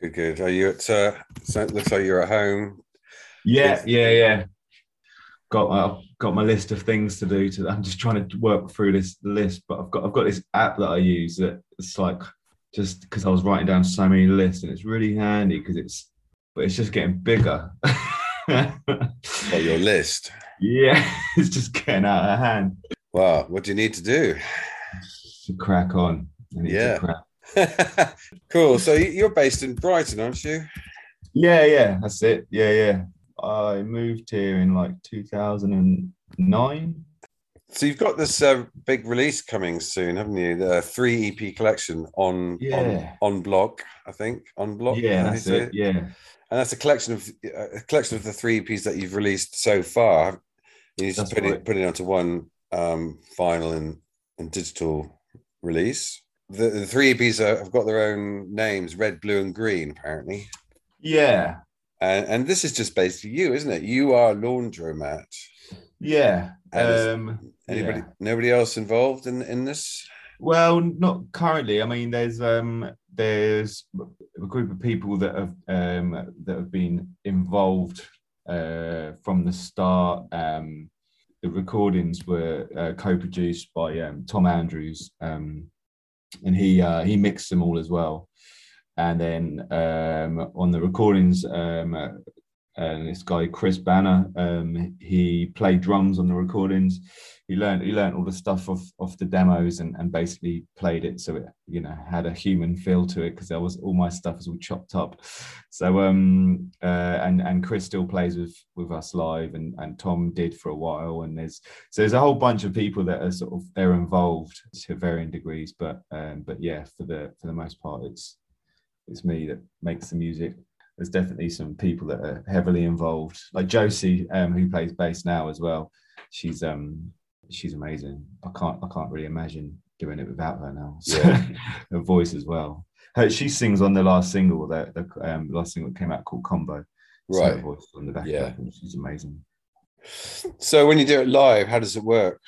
Good, good. Are you at? Uh, so looks like you're at home. Yeah, yeah, yeah. Got my got my list of things to do. To I'm just trying to work through this list, but I've got I've got this app that I use that it's like just because I was writing down so many lists, and it's really handy because it's but it's just getting bigger. What your list? yeah, it's just getting out of hand. Wow. What do you need to do? To crack on. Yeah. crack. cool. So you- you're based in Brighton, aren't you? Yeah, yeah, that's it. Yeah, yeah. I moved here in like 2009. So you've got this uh, big release coming soon, haven't you? The three EP collection on Yeah. on, on block, I think. On block. Yeah, how do you that's say it. Yeah. And that's a collection of a collection of the three EPs that you've released so far. You just That's put it put it onto one um, vinyl and, and digital release. The, the three EPs are, have got their own names: red, blue, and green. Apparently, Yeah. and and this is just basically you, isn't it? You are laundromat. Yeah. Um, Anybody, yeah. nobody else involved in in this? Well, not currently. I mean, there's um, there's a group of people that have um, that have been involved uh, from the start. Um, the recordings were uh, co-produced by um, Tom Andrews, um, and he uh, he mixed them all as well. And then um, on the recordings, um, uh, and this guy Chris Banner, um, he played drums on the recordings. He learned he learned all the stuff off off the demos and, and basically played it so it you know had a human feel to it because there was all my stuff was all chopped up. So um uh and and chris still plays with with us live and and tom did for a while. And there's so there's a whole bunch of people that are sort of they're involved to varying degrees but um but yeah for the for the most part it's it's me that makes the music there's definitely some people that are heavily involved like josie um who plays bass now as well she's um she's amazing. I can't I can't really imagine doing it without her now. So, Yeah. her voice as well. Her, she sings on the last single, the, the um, last single that came out called Combo. So her Right. voice on the back Yeah. she's amazing. So when you do it live, how does it work?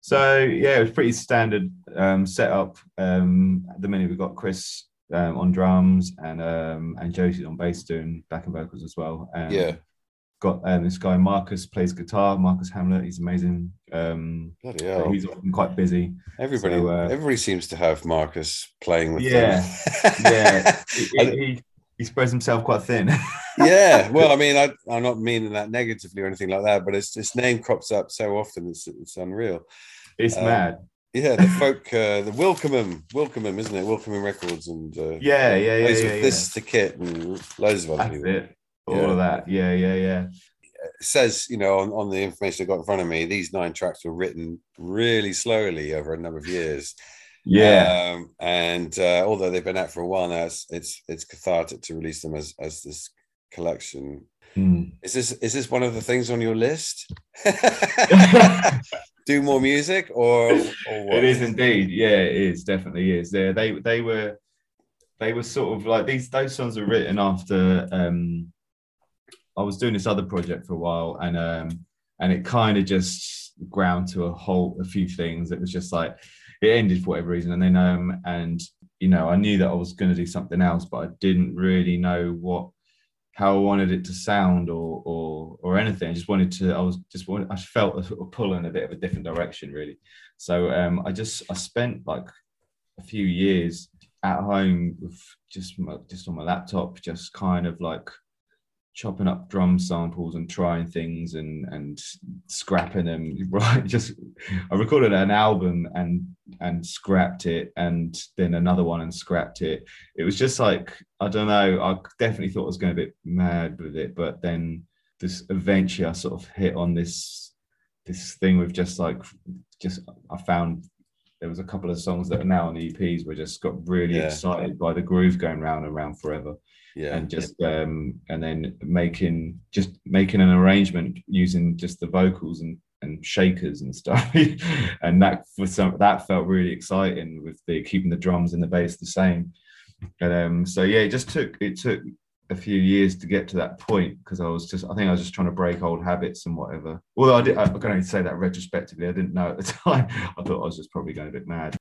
So yeah, it was pretty standard um, setup. Um, at the minute we got Chris um, on drums and um, and Josie on bass doing backing vocals as well. Um, Yeah. Got um, this guy Marcus plays guitar. Marcus Hamlett, he's amazing. Um, Bloody hell. he's often quite busy. Everybody, So, uh, everybody seems to have Marcus playing with Yeah, them. yeah. he, he, spreads himself quite thin. yeah. Well, I mean, I, I'm not meaning that negatively or anything like that, but it's this name crops up so often. It's it's unreal. it's Um, mad. Yeah, the folk, uh, the Willkommen, Willkommen, isn't it? Willkommen Records and uh, Yeah, yeah, yeah, yeah, yeah. this is the kit and loads of other That's people. it. All Yeah. of that. Yeah, yeah, yeah. It says, you know, on, on the information I got in front of me, these nine tracks were written really slowly over a number of years. Yeah. Um, and uh, although they've been out for a while now, it's it's, it's cathartic to release them as as this collection. Mm. Is this is this one of the things on your list? Do more music or or what? It is indeed. Yeah, it is. Definitely is. Yeah, they they were they were sort of like these those songs were written after um I was doing this other project for a while and um and it kind of just ground to a whole a few things. It was just like it ended for whatever reason and then um and you know I knew that I was going to do something else but I didn't really know what how I wanted it to sound or or or anything. I just wanted to. I was just wanted, I felt a sort of pull in a bit of a different direction, really. So um, I just I spent like a few years at home with just my, just on my laptop, just kind of like chopping up drum samples and trying things and and scrapping them right? Just i recorded an album and and scrapped it and then another one and scrapped it. It was just like i don't know i definitely thought i was going a bit mad with it but then this eventually i sort of hit on this this thing with just like just i found there was a couple of songs that are now on eps where I just got really Yeah. excited by the groove going round and round forever yeah. and just um and then making just making an arrangement using just the vocals and and shakers and stuff and that for some that felt really exciting with the keeping the drums and the bass the same and um so yeah it just took it took a few years to get to that point because I was just I think I was just trying to break old habits and whatever. Although I did I can only say that retrospectively, I didn't know at the time. I thought I was just probably going a bit mad.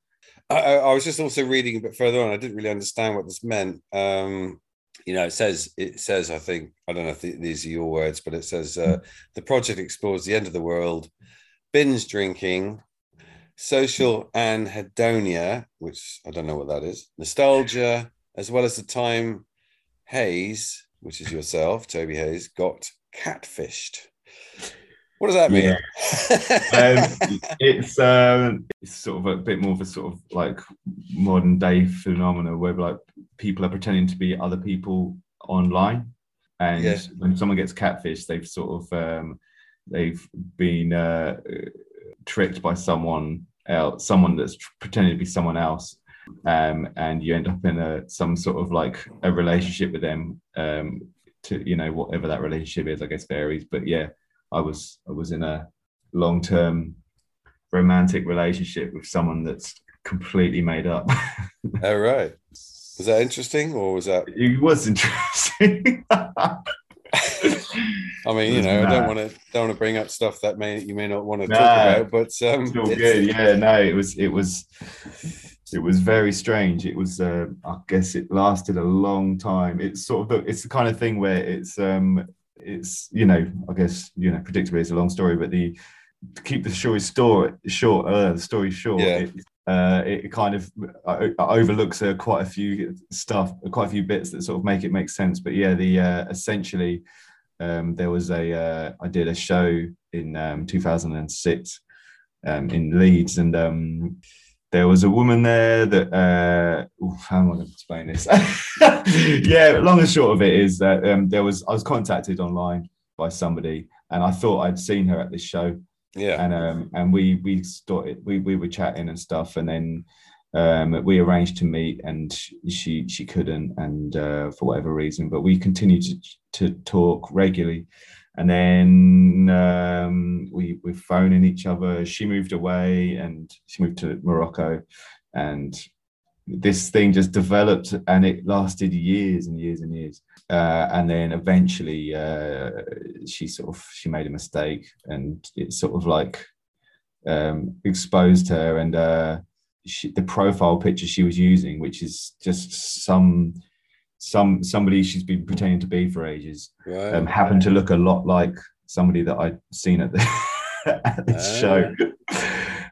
I, I I was just also reading a bit further on. I didn't really understand what this meant. Um, you know, it says it says I think I don't know if th- these are your words, but it says uh, the project explores the end of the world, binge drinking, social anhedonia, which I don't know what that is, nostalgia, as well as the time Hayes, which is yourself, Toby Hayes, got catfished. What does that mean? um, it's um, it's sort of a bit more of a sort of like modern day phenomena where like people are pretending to be other people online, and Yeah. when someone gets catfish, they've sort of um, they've been uh, tricked by someone else, someone that's pretending to be someone else. Um, and you end up in a some sort of like a relationship with them um, to you know whatever that relationship is i guess varies but yeah i was i was in a long-term romantic relationship with someone that's completely made up All right. Was that interesting, or was that? it was interesting I mean, you know, I don't want to don't want to bring up stuff that may you may not want to Nah. talk about, but um, it's all it's- good yeah no it was it was it was very strange it was uh, i guess it lasted a long time it's sort of the, it's the kind of thing where it's um it's you know i guess you know predictably it's a long story but the to keep the story story short uh, the story short Yeah. it, uh, it kind of uh, overlooks uh, quite a few stuff quite a few bits that sort of make it make sense but yeah the uh, essentially um, there was a uh, I did a show in um, 2006 um, in Leeds, and um, there was a woman there that. Uh, oof, how am I going to explain this? yeah, long and short of it is that um, there was I was contacted online by somebody, and I thought I'd seen her at this show, yeah, and um, and we we started we we were chatting and stuff, and then um, we arranged to meet, and she she couldn't, and uh, for whatever reason, but we continued to to talk regularly, and then um, we we're phoning each other. She moved away, and she moved to Morocco, and this thing just developed, and it lasted years and years and years. Uh, and then eventually, uh, she sort of she made a mistake, and it sort of like um, exposed her, and uh, she, the profile picture she was using, which is just some some somebody she's been pretending to be for ages, right. um, happened to look a lot like somebody that I'd seen at the at this Ah. show,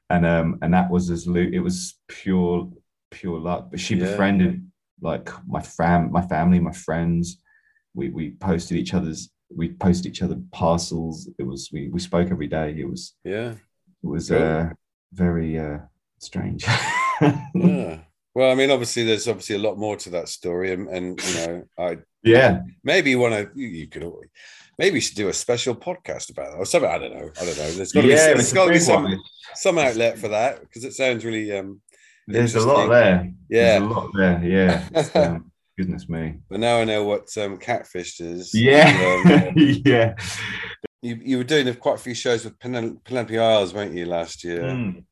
and um and that was as lo- it was pure pure luck. But she Yeah. befriended like my fam, my family, my friends. We we posted each other's we posted each other parcels. It was we we spoke every day. It was yeah, it was Cool. uh very uh strange. yeah. Well, I mean, obviously, there's obviously a lot more to that story, and, and you know, I yeah, maybe you want to you, you could always, maybe you should do a special podcast about it or something. I don't know. I don't know. There's got to yeah, be, there's got to be some one. some outlet for that because it sounds really um There's a lot there. Yeah. There's a lot there. Yeah. Um, goodness me. But now I know what um, catfish is. Yeah. Um, yeah. you, you were doing quite a few shows with Pen- Penelope Isles, weren't you, last year? Mm.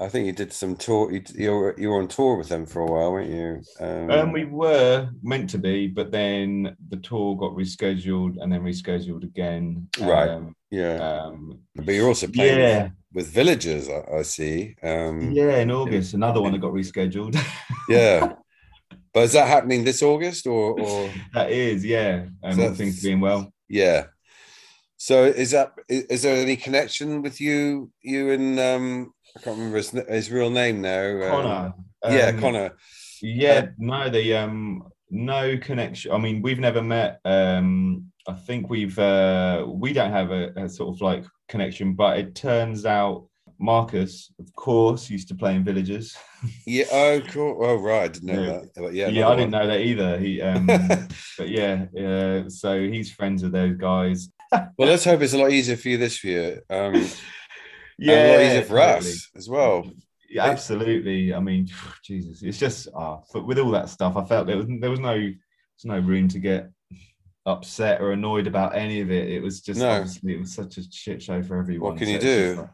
I think you did some tour. You, you, were, you were on tour with them for a while, weren't you? Um, Um, we were meant to be, but then the tour got rescheduled and then rescheduled again. Right. Um, yeah. um, but you're also playing yeah. With, villagers, I, I see. Um, Yeah. In August, another one that got rescheduled. yeah. But is that happening this August or, or that is, yeah. Um, So things being well. yeah? So is that is, is there any connection with you you and um I can't remember his, his real name now. um, Conor. yeah, um, Conor. Yeah, no, the um no connection. I mean, we've never met. Um, I think we've uh we don't have a, a sort of like connection, but it turns out Marcus, of course, used to play in Villagers. Yeah. Oh, cool. Oh, right. I didn't know Yeah. that. But yeah. Yeah, I didn't know that either. He um but yeah, uh, so he's friends with those guys. Well, let's hope it's a lot easier for you this year. Um, Yeah, a lot easier for totally. us as well. Yeah, absolutely. I mean, Jesus, it's just ah, but with all that stuff, I felt there was there was no there's no room to get upset or annoyed about any of it. It was just No. obviously it was such a shit show for everyone. What can So you do? like-